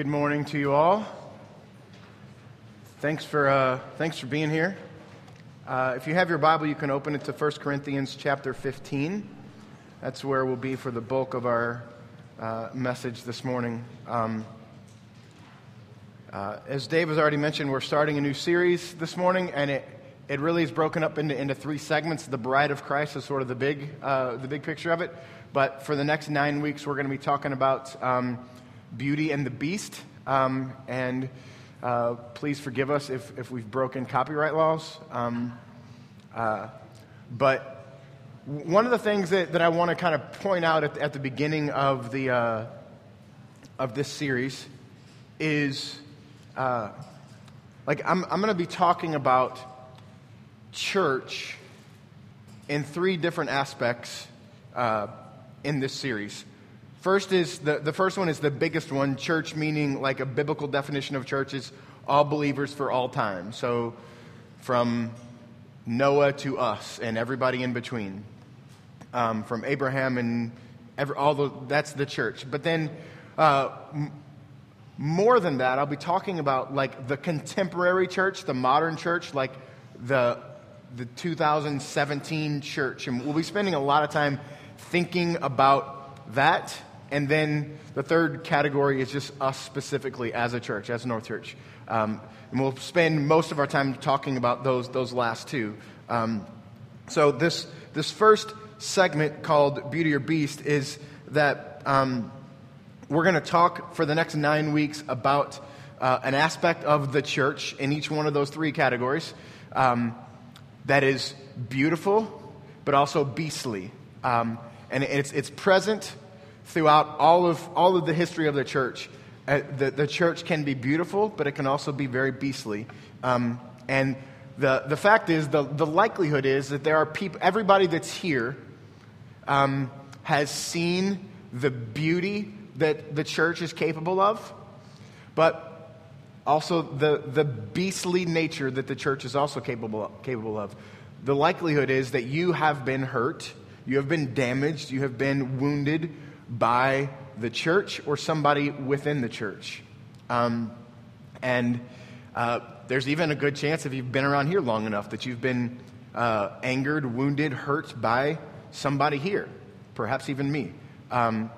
Good morning to you all. Thanks for, uh, thanks for being here. Uh, if you have your Bible, you can open it to 1 Corinthians chapter 15. That's where we'll be for the bulk of our uh, message this morning. Um, uh, as Dave has already mentioned, we're starting a new series this morning, and it, it really is broken up into, into three segments. The bride of Christ is sort of the big, uh, the big picture of it. But for the next nine weeks, we're going to be talking about um, Beauty and the Beast. Um, and uh, please forgive us if, if we've broken copyright laws. Um, uh, but one of the things that, that I want to kind of point out at, at the beginning of, the, uh, of this series is uh, like I'm, I'm going to be talking about church in three different aspects uh, in this series. First is the, the first one is the biggest one, church meaning like a biblical definition of church is all believers for all time. So from Noah to us and everybody in between. Um, from Abraham and every, all the, that's the church. But then uh, m- more than that, I'll be talking about like the contemporary church, the modern church, like the the 2017 church. And we'll be spending a lot of time thinking about that. And then the third category is just us specifically as a church, as North Church. Um, and we'll spend most of our time talking about those, those last two. Um, so, this, this first segment called Beauty or Beast is that um, we're going to talk for the next nine weeks about uh, an aspect of the church in each one of those three categories um, that is beautiful, but also beastly. Um, and it's, it's present throughout all of, all of the history of the church. Uh, the, the church can be beautiful, but it can also be very beastly. Um, and the, the fact is, the, the likelihood is that there are people, everybody that's here um, has seen the beauty that the church is capable of, but also the, the beastly nature that the church is also capable, capable of. The likelihood is that you have been hurt you have been damaged, you have been wounded by the church or somebody within the church. Um, and uh, there's even a good chance, if you've been around here long enough, that you've been uh, angered, wounded, hurt by somebody here, perhaps even me. Um,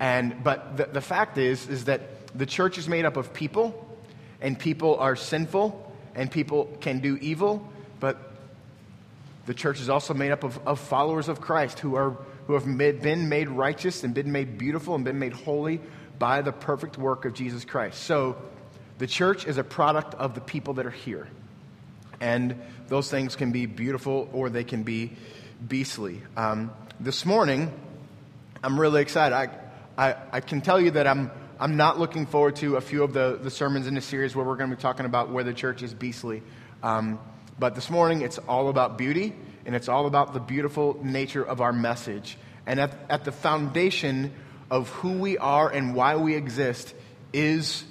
and, but the, the fact is, is that the church is made up of people, and people are sinful, and people can do evil, but the church is also made up of, of followers of Christ who, are, who have been made righteous and been made beautiful and been made holy by the perfect work of Jesus Christ. So the church is a product of the people that are here. And those things can be beautiful or they can be beastly. Um, this morning, I'm really excited. I, I, I can tell you that I'm, I'm not looking forward to a few of the, the sermons in the series where we're going to be talking about where the church is beastly. Um, but this morning, it's all about beauty, and it's all about the beautiful nature of our message. And at, at the foundation of who we are and why we exist is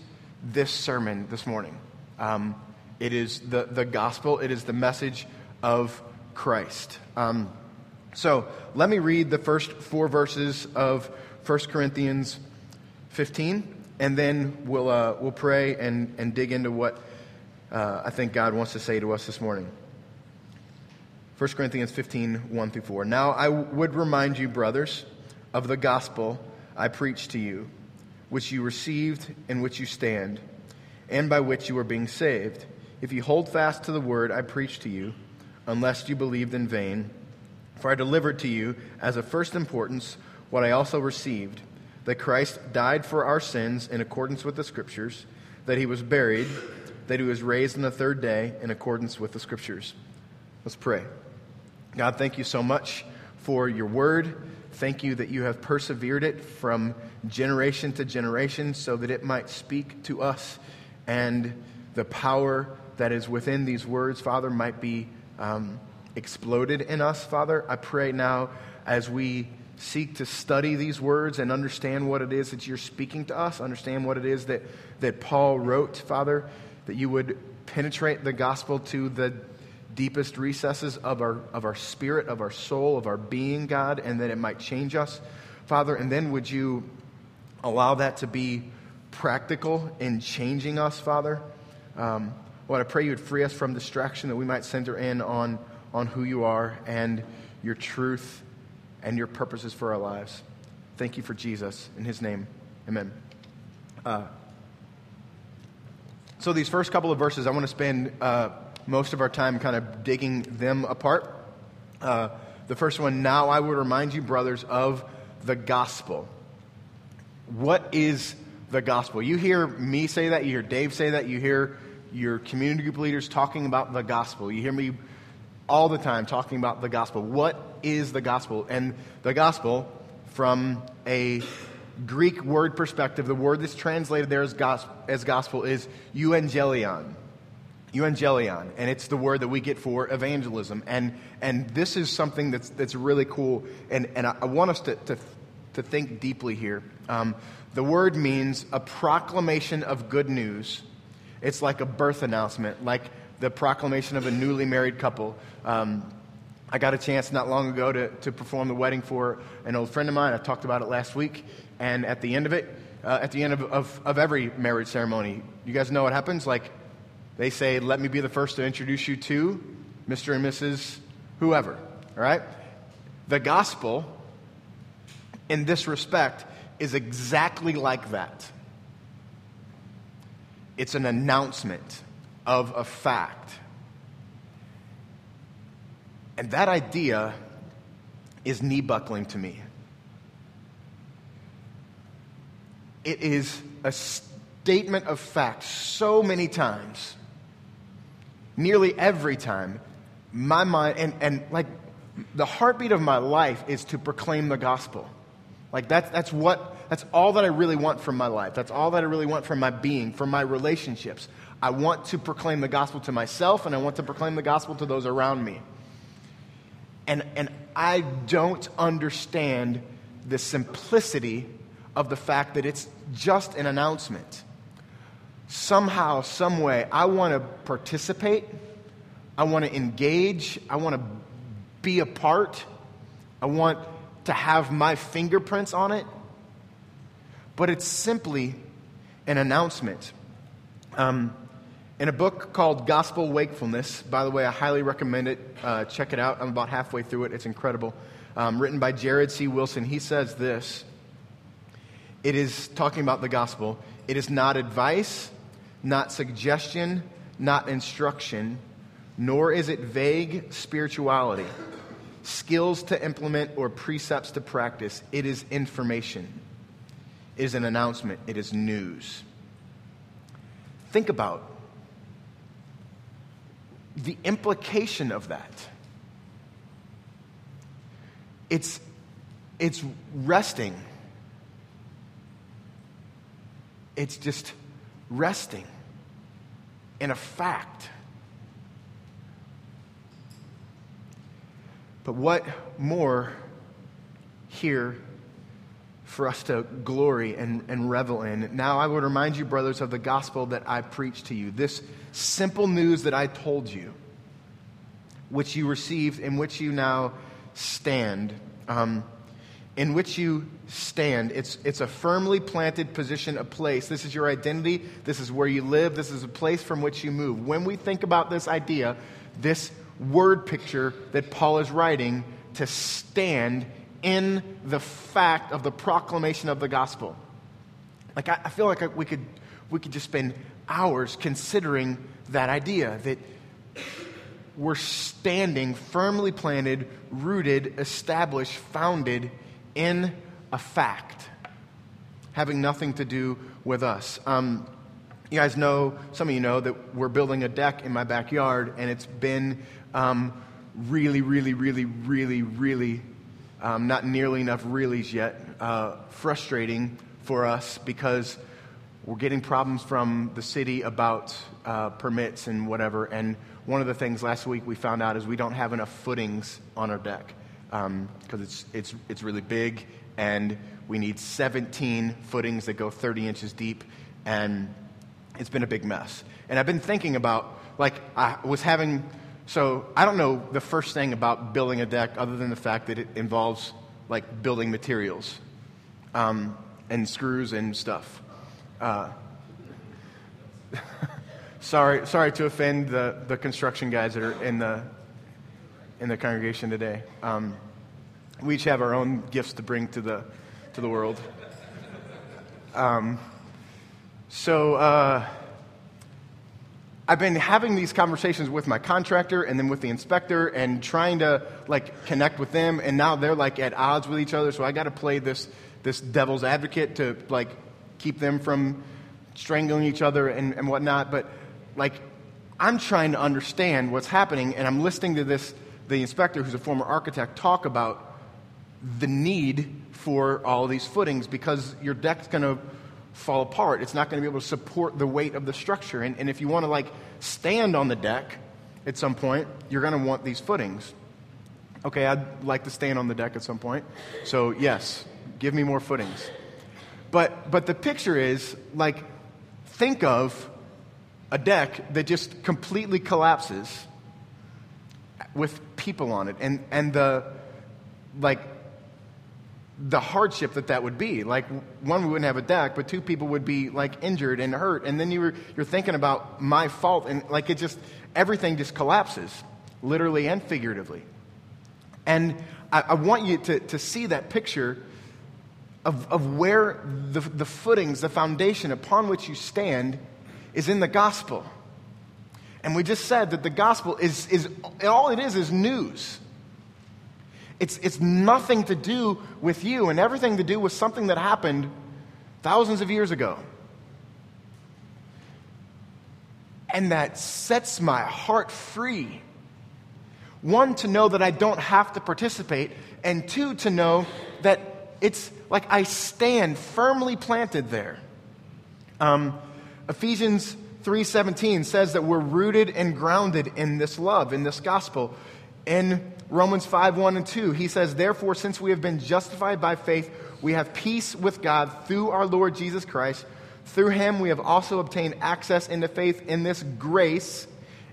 this sermon this morning. Um, it is the, the gospel, it is the message of Christ. Um, so let me read the first four verses of 1 Corinthians 15, and then we'll, uh, we'll pray and, and dig into what uh, I think God wants to say to us this morning. 1 Corinthians 15, 1 through 4. Now I would remind you, brothers, of the gospel I preached to you, which you received, in which you stand, and by which you are being saved, if you hold fast to the word I preached to you, unless you believed in vain. For I delivered to you, as of first importance, what I also received that Christ died for our sins in accordance with the Scriptures, that he was buried that he was raised on the third day in accordance with the scriptures. Let's pray. God, thank you so much for your word. Thank you that you have persevered it from generation to generation so that it might speak to us and the power that is within these words, Father, might be um, exploded in us, Father. I pray now as we seek to study these words and understand what it is that you're speaking to us, understand what it is that, that Paul wrote, Father, that you would penetrate the gospel to the deepest recesses of our, of our spirit, of our soul, of our being, God, and that it might change us, Father. And then would you allow that to be practical in changing us, Father. Um, Lord, I pray you would free us from distraction that we might center in on, on who you are and your truth and your purposes for our lives. Thank you for Jesus. In his name, amen. Uh, so, these first couple of verses, I want to spend uh, most of our time kind of digging them apart. Uh, the first one, now I would remind you, brothers, of the gospel. What is the gospel? You hear me say that, you hear Dave say that, you hear your community group leaders talking about the gospel. You hear me all the time talking about the gospel. What is the gospel? And the gospel, from a Greek word perspective, the word that's translated there as gospel, as gospel is euangelion. Euangelion, and it's the word that we get for evangelism. And, and this is something that's, that's really cool, and, and I, I want us to, to, to think deeply here. Um, the word means a proclamation of good news. It's like a birth announcement, like the proclamation of a newly married couple. Um, I got a chance not long ago to, to perform the wedding for an old friend of mine. I talked about it last week. And at the end of it, uh, at the end of, of, of every marriage ceremony, you guys know what happens? Like, they say, Let me be the first to introduce you to Mr. and Mrs. whoever. All right? The gospel, in this respect, is exactly like that. It's an announcement of a fact. And that idea is knee buckling to me. It is a statement of fact so many times, nearly every time, my mind, and, and like the heartbeat of my life is to proclaim the gospel. Like that's, that's what, that's all that I really want from my life. That's all that I really want from my being, from my relationships. I want to proclaim the gospel to myself and I want to proclaim the gospel to those around me. And, and I don't understand the simplicity of the fact that it's just an announcement. Somehow, some way, I want to participate. I want to engage. I want to be a part. I want to have my fingerprints on it. But it's simply an announcement. Um, in a book called Gospel Wakefulness, by the way, I highly recommend it. Uh, check it out. I'm about halfway through it. It's incredible. Um, written by Jared C. Wilson. He says this it is talking about the gospel. It is not advice, not suggestion, not instruction, nor is it vague spirituality, skills to implement, or precepts to practice. It is information, it is an announcement, it is news. Think about the implication of that. It's, it's resting It's just resting in a fact. But what more here for us to glory and, and revel in? Now, I would remind you, brothers, of the gospel that I preached to you. This simple news that I told you, which you received, in which you now stand. Um, in which you stand. It's, it's a firmly planted position, a place. This is your identity. This is where you live. This is a place from which you move. When we think about this idea, this word picture that Paul is writing, to stand in the fact of the proclamation of the gospel. Like, I, I feel like we could, we could just spend hours considering that idea that we're standing firmly planted, rooted, established, founded in a fact, having nothing to do with us. Um, you guys know, some of you know, that we're building a deck in my backyard, and it's been um, really, really, really, really, really, um, not nearly enough reallys yet, uh, frustrating for us because we're getting problems from the city about uh, permits and whatever. And one of the things last week we found out is we don't have enough footings on our deck because um, it's, it's, it's really big and we need 17 footings that go 30 inches deep, and it's been a big mess. And I've been thinking about, like, I was having, so I don't know the first thing about building a deck other than the fact that it involves, like, building materials um, and screws and stuff. Uh, sorry, sorry to offend the, the construction guys that are in the, in the congregation today. Um, we each have our own gifts to bring to the, to the world. Um, so, uh, I've been having these conversations with my contractor and then with the inspector and trying to like connect with them and now they're like at odds with each other so I got to play this this devil's advocate to like keep them from strangling each other and, and whatnot but like I'm trying to understand what's happening and I'm listening to this the inspector who's a former architect talk about the need for all these footings because your deck's going to fall apart. It's not going to be able to support the weight of the structure. And, and if you want to like stand on the deck at some point, you're going to want these footings. Okay, I'd like to stand on the deck at some point. So, yes, give me more footings. But, but the picture is like, think of a deck that just completely collapses with people on it. And, and the, like, the hardship that that would be. Like, one, we wouldn't have a deck, but two people would be like injured and hurt. And then you were, you're thinking about my fault, and like it just, everything just collapses, literally and figuratively. And I, I want you to, to see that picture of, of where the, the footings, the foundation upon which you stand is in the gospel. And we just said that the gospel is, is all it is is news. It's, it's nothing to do with you and everything to do with something that happened thousands of years ago. And that sets my heart free. One, to know that I don't have to participate, and two, to know that it's like I stand firmly planted there. Um, Ephesians 3:17 says that we're rooted and grounded in this love, in this gospel. In Romans 5 1 and 2, he says, Therefore, since we have been justified by faith, we have peace with God through our Lord Jesus Christ. Through him, we have also obtained access into faith in this grace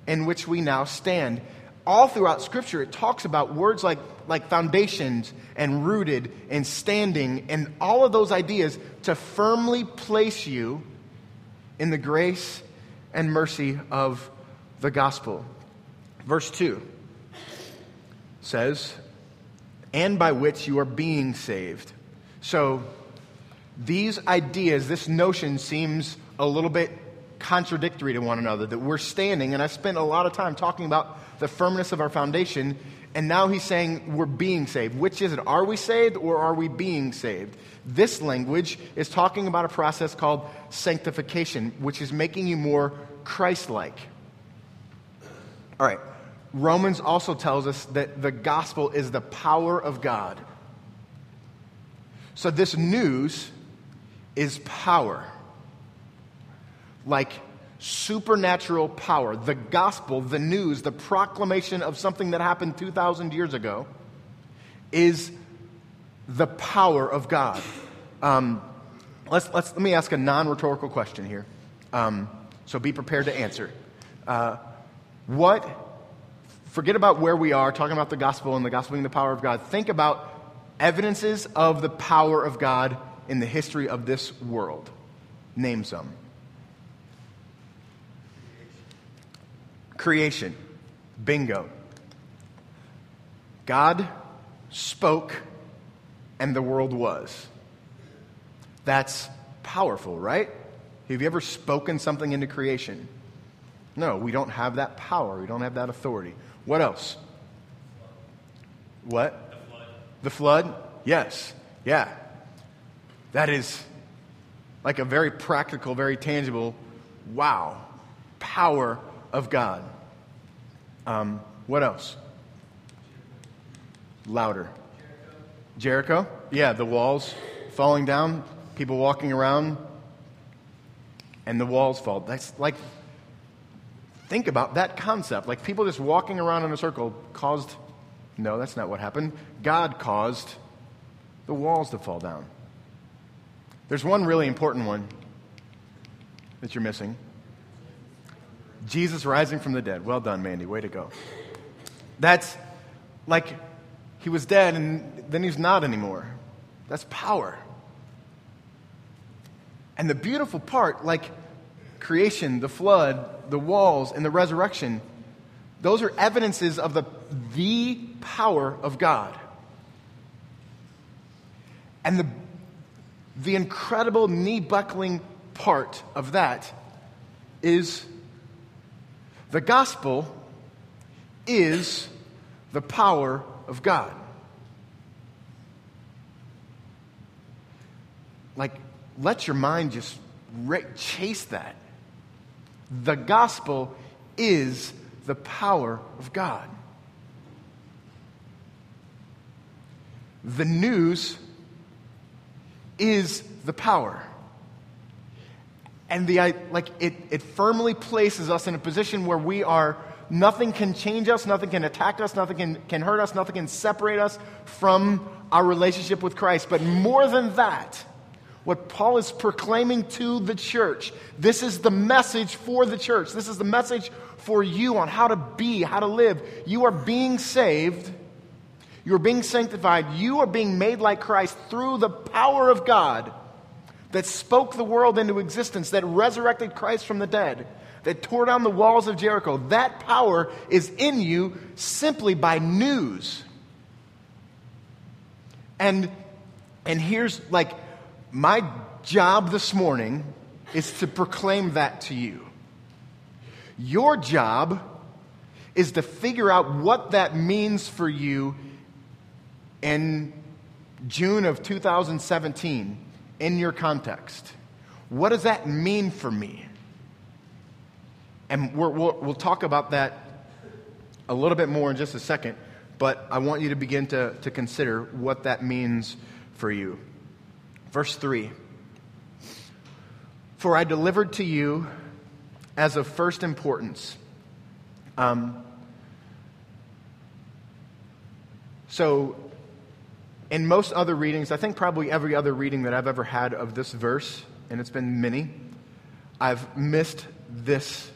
in which we now stand. All throughout Scripture, it talks about words like, like foundations and rooted and standing and all of those ideas to firmly place you in the grace and mercy of the gospel. Verse 2 says, and by which you are being saved. So, these ideas, this notion seems a little bit contradictory to one another. That we're standing, and I spent a lot of time talking about the firmness of our foundation, and now he's saying we're being saved. Which is it? Are we saved or are we being saved? This language is talking about a process called sanctification, which is making you more Christ like. All right. Romans also tells us that the gospel is the power of God. So, this news is power. Like supernatural power. The gospel, the news, the proclamation of something that happened 2,000 years ago is the power of God. Um, let's, let's, let me ask a non rhetorical question here. Um, so be prepared to answer. Uh, what forget about where we are, talking about the gospel and the gospel being the power of God. Think about evidences of the power of God in the history of this world. Name some. Creation. Bingo. God spoke and the world was. That's powerful, right? Have you ever spoken something into creation? No, we don't have that power. We don't have that authority. What else? What? The flood. The flood? Yes. Yeah. That is like a very practical, very tangible, wow, power of God. Um, what else? Louder. Jericho? Yeah, the walls falling down, people walking around, and the walls fall. That's like Think about that concept. Like people just walking around in a circle caused, no, that's not what happened. God caused the walls to fall down. There's one really important one that you're missing Jesus rising from the dead. Well done, Mandy. Way to go. That's like he was dead and then he's not anymore. That's power. And the beautiful part, like creation, the flood, the walls, and the resurrection, those are evidences of the, the power of God. And the, the incredible knee buckling part of that is the gospel is the power of God. Like, let your mind just chase that. The gospel is the power of God. The news is the power. And the, uh, like, it, it firmly places us in a position where we are, nothing can change us, nothing can attack us, nothing can, can hurt us, nothing can separate us from our relationship with Christ. But more than that, what Paul is proclaiming to the church, this is the message for the church. This is the message for you on how to be, how to live. You are being saved. You are being sanctified. You are being made like Christ through the power of God that spoke the world into existence, that resurrected Christ from the dead, that tore down the walls of Jericho. That power is in you simply by news. And and here's like my job this morning is to proclaim that to you. Your job is to figure out what that means for you in June of 2017 in your context. What does that mean for me? And we will we'll talk about that a little bit more in just a second, but I want you to begin to, to consider what that means for you. Verse 3 For I delivered to you as of first importance. Um, so in most other readings, I think probably every other reading that I've ever had of this verse, and it's been many, I've missed this,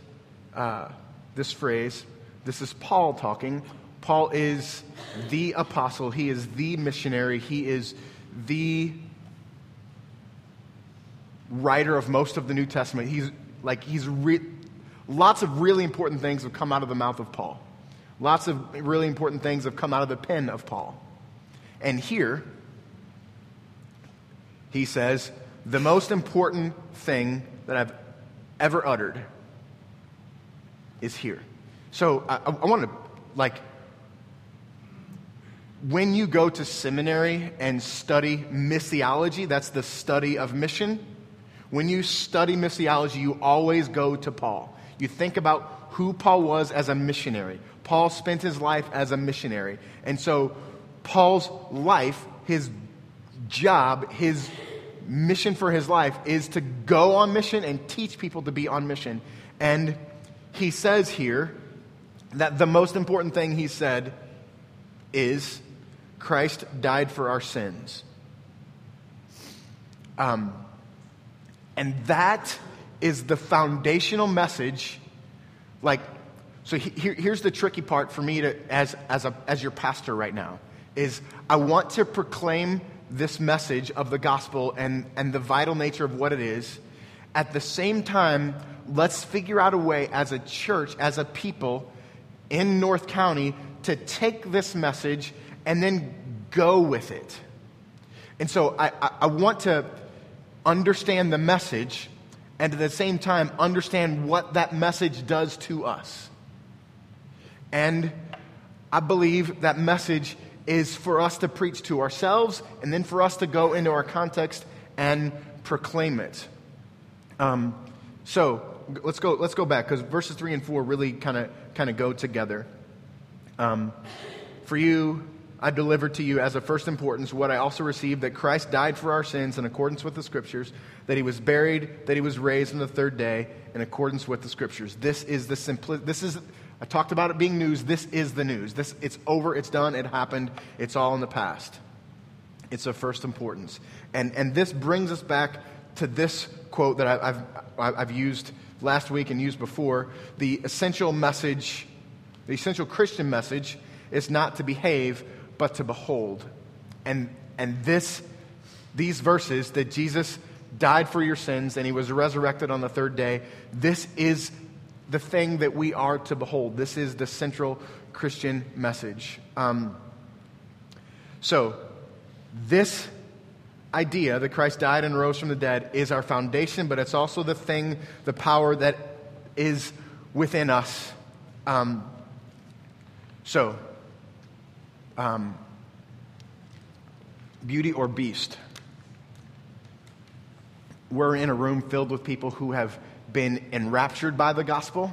uh, this phrase. This is Paul talking. Paul is the apostle, he is the missionary, he is the writer of most of the New Testament. He's like, he's re- lots of really important things have come out of the mouth of Paul. Lots of really important things have come out of the pen of Paul. And here, he says, the most important thing that I've ever uttered is here. So I, I want to, like, when you go to seminary and study missiology, that's the study of mission. When you study missiology, you always go to Paul. You think about who Paul was as a missionary. Paul spent his life as a missionary. And so Paul's life, his job, his mission for his life is to go on mission and teach people to be on mission. And he says here that the most important thing he said is Christ died for our sins. Um, and that is the foundational message. Like, so he, here's the tricky part for me to, as, as, a, as your pastor right now is I want to proclaim this message of the gospel and, and the vital nature of what it is. At the same time, let's figure out a way as a church, as a people in North County to take this message and then go with it. And so I, I, I want to understand the message and at the same time understand what that message does to us. And I believe that message is for us to preach to ourselves and then for us to go into our context and proclaim it. Um, so let's go, let's go back because verses 3 and 4 really kind of kind of go together. Um, for you, I delivered to you as of first importance what I also received that Christ died for our sins in accordance with the Scriptures, that he was buried, that he was raised on the third day in accordance with the Scriptures. This is the simpli- This is I talked about it being news. This is the news. This, it's over, it's done, it happened, it's all in the past. It's of first importance. And, and this brings us back to this quote that I, I've, I've used last week and used before. The essential message, the essential Christian message is not to behave, but to behold. And, and this, these verses that Jesus died for your sins and he was resurrected on the third day. This is the thing that we are to behold. This is the central Christian message. Um, so, this idea that Christ died and rose from the dead is our foundation, but it's also the thing, the power that is within us. Um, so, um, beauty or beast? We're in a room filled with people who have been enraptured by the gospel,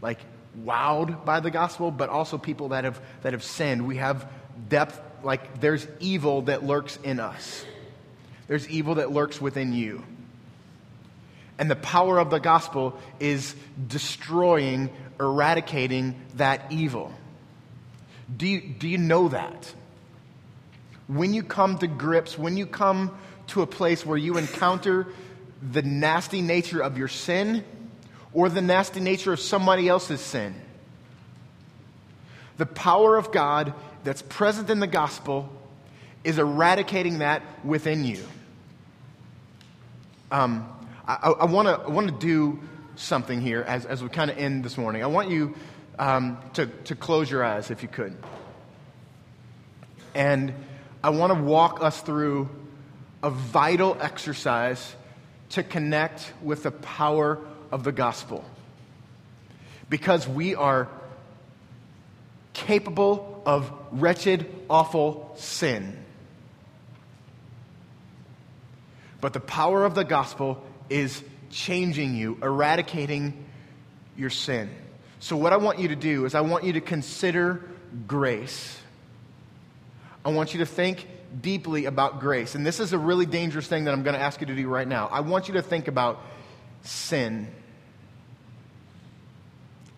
like wowed by the gospel, but also people that have, that have sinned. We have depth, like there's evil that lurks in us, there's evil that lurks within you. And the power of the gospel is destroying, eradicating that evil. Do you, do you know that? When you come to grips, when you come to a place where you encounter the nasty nature of your sin or the nasty nature of somebody else's sin, the power of God that's present in the gospel is eradicating that within you. Um, I, I want to do something here as, as we kind of end this morning. I want you um, to, to close your eyes if you could. And I want to walk us through a vital exercise to connect with the power of the gospel. Because we are capable of wretched, awful sin. But the power of the gospel is changing you, eradicating your sin. So, what I want you to do is, I want you to consider grace. I want you to think deeply about grace. And this is a really dangerous thing that I'm going to ask you to do right now. I want you to think about sin.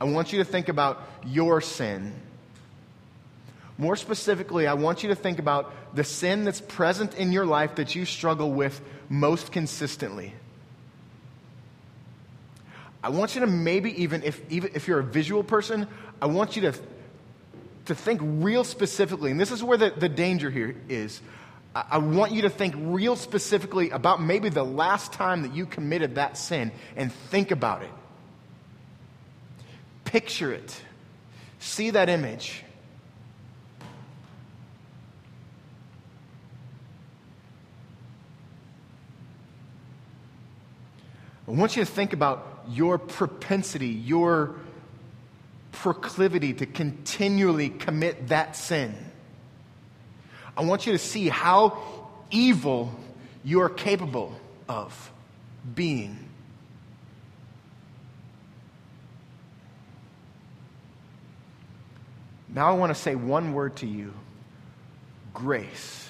I want you to think about your sin. More specifically, I want you to think about the sin that's present in your life that you struggle with most consistently. I want you to maybe even if, even if you're a visual person, I want you to, to think real specifically, and this is where the, the danger here is. I, I want you to think real specifically about maybe the last time that you committed that sin and think about it. Picture it. See that image. I want you to think about your propensity, your proclivity to continually commit that sin. I want you to see how evil you are capable of being. Now I want to say one word to you grace.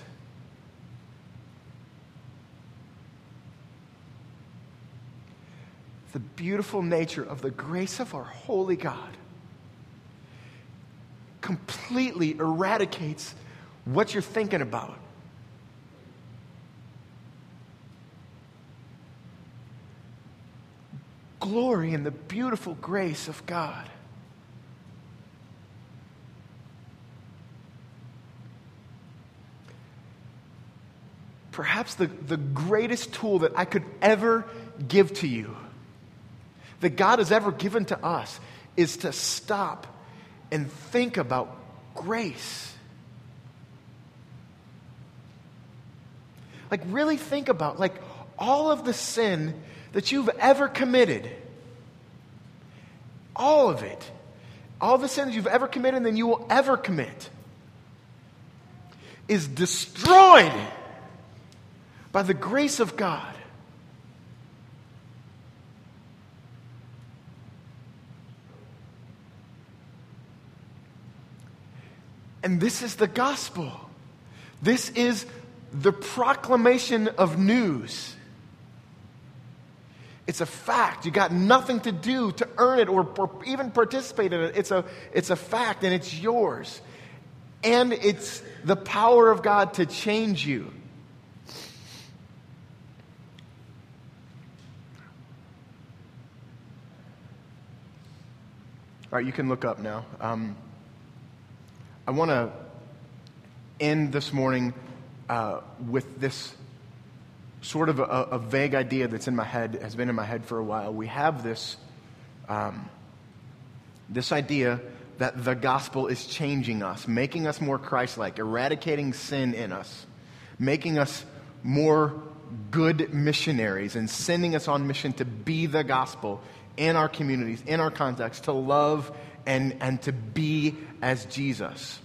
the beautiful nature of the grace of our holy God completely eradicates what you're thinking about. Glory in the beautiful grace of God. Perhaps the, the greatest tool that I could ever give to you that God has ever given to us is to stop and think about grace. Like, really think about, like, all of the sin that you've ever committed. All of it. All the sins you've ever committed and then you will ever commit is destroyed by the grace of God. And this is the gospel. This is the proclamation of news. It's a fact. You got nothing to do to earn it or, or, even participate in it. It's a, it's a fact and it's yours. And it's the power of God to change you. All right, you can look up now. Um, I want to end this morning uh, with this sort of a, a, vague idea that's in my head, has been in my head for a while. We have this, um, this idea that the gospel is changing us, making us more Christ like, eradicating sin in us, making us more good missionaries, and sending us on mission to be the gospel in our communities, in our context, to love and, and to be as Jesus.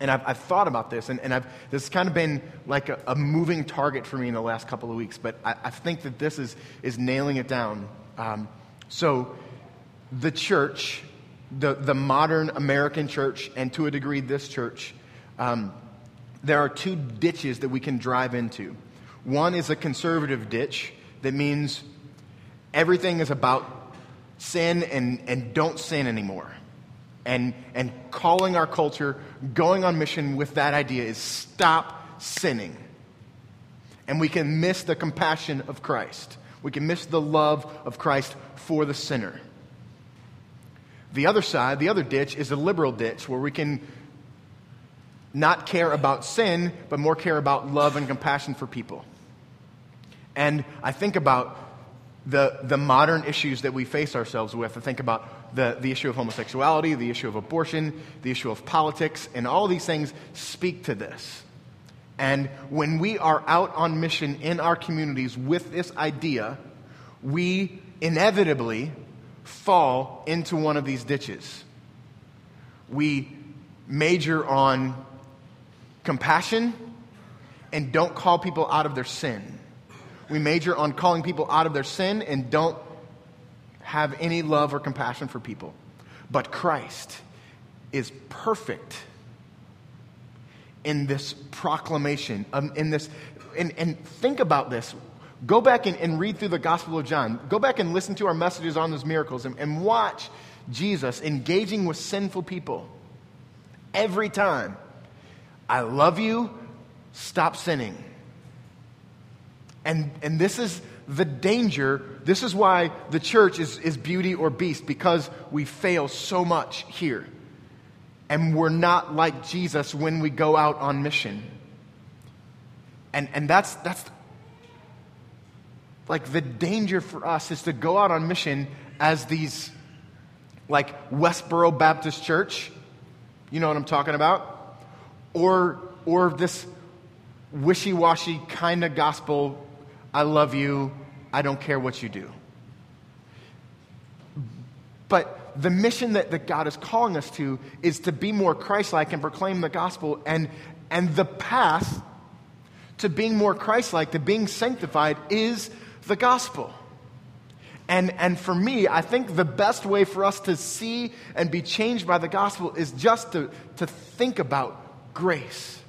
And I've, I've thought about this, and, and I've, this has kind of been like a, a, moving target for me in the last couple of weeks, but I, I think that this is, is nailing it down. Um, so, the church, the, the modern American church, and to a degree, this church, um, there are two ditches that we can drive into. One is a conservative ditch that means everything is about sin and, and don't sin anymore and, and calling our culture, going on mission with that idea is stop sinning. And we can miss the compassion of Christ. We can miss the love of Christ for the sinner. The other side, the other ditch, is a liberal ditch where we can not care about sin, but more care about love and compassion for people. And I think about the, the modern issues that we face ourselves with. I think about the, the issue of homosexuality, the issue of abortion, the issue of politics, and all these things speak to this. And when we are out on mission in our communities with this idea, we inevitably fall into one of these ditches. We major on compassion and don't call people out of their sin we major on calling people out of their sin and don't have any love or compassion for people. But Christ is perfect in this proclamation, um, in this, and, and think about this. Go back and, and, read through the Gospel of John. Go back and listen to our messages on those miracles and, and watch Jesus engaging with sinful people every time. I love you, stop sinning. And, and this is the danger. This is why the church is, is beauty or beast, because we fail so much here. And we're not like Jesus when we go out on mission. And, and that's, that's like the danger for us is to go out on mission as these, like Westboro Baptist Church. You know what I'm talking about? Or, or this wishy washy kind of gospel I love you. I don't care what you do. But the mission that, that God is calling us to is to be more Christ like and proclaim the gospel. And, and the path to being more Christ like, to being sanctified, is the gospel. And, and for me, I think the best way for us to see and be changed by the gospel is just to, to think about grace.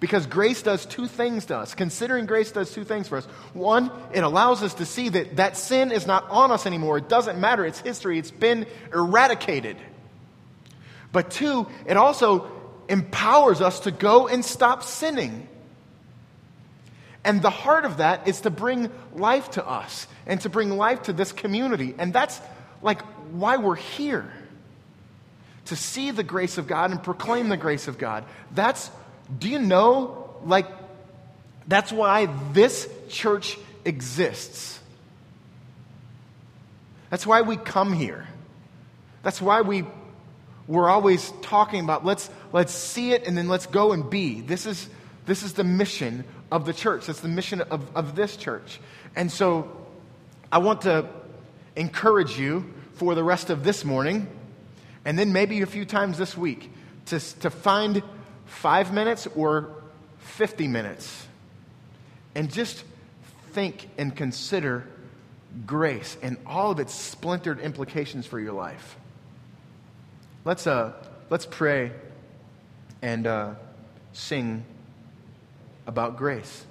Because grace does two things to us. Considering grace does two things for us. One, it allows us to see that that sin is not on us anymore. It doesn't matter. It's history. It's been eradicated. But two, it also empowers us to go and stop sinning. And the heart of that is to bring life to us and to bring life to this community. And that's like why we're here. To see the grace of God and proclaim the grace of God. That's do you know, like, that's why this church exists? That's why we come here. That's why we, we're always talking about let's, let's see it and then let's go and be. This is, this is the mission of the church. That's the mission of, of this church. And so I want to encourage you for the rest of this morning and then maybe a few times this week to, to find five minutes or 50 minutes and just think and consider grace and all of its splintered implications for your life. Let's, uh, let's pray and uh, sing about grace.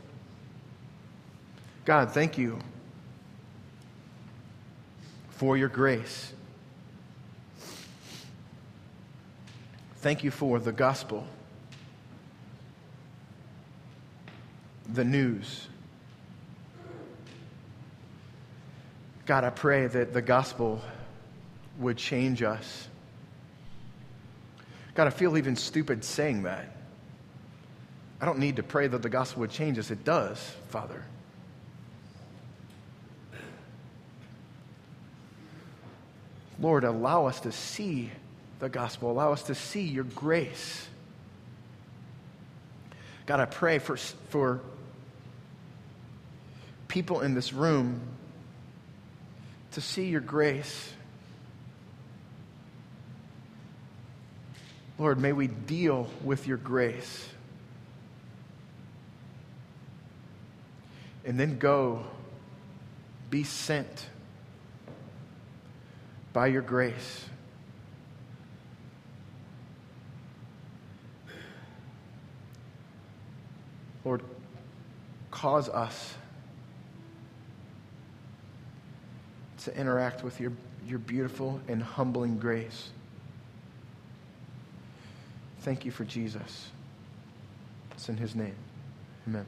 God, thank you for your grace. Thank you for the gospel. The news. God, I pray that the gospel would change us. God, I feel even stupid saying that. I don't need to pray that the gospel would change us. It does, Father. Lord, allow us to see the gospel. Allow us to see your grace. God, I pray for, for people in this room to see your grace. Lord, may we deal with your grace. And then go, be sent by your grace. Lord, cause us to interact with your, your beautiful and humbling grace. Thank you for Jesus. It's in his name. Amen.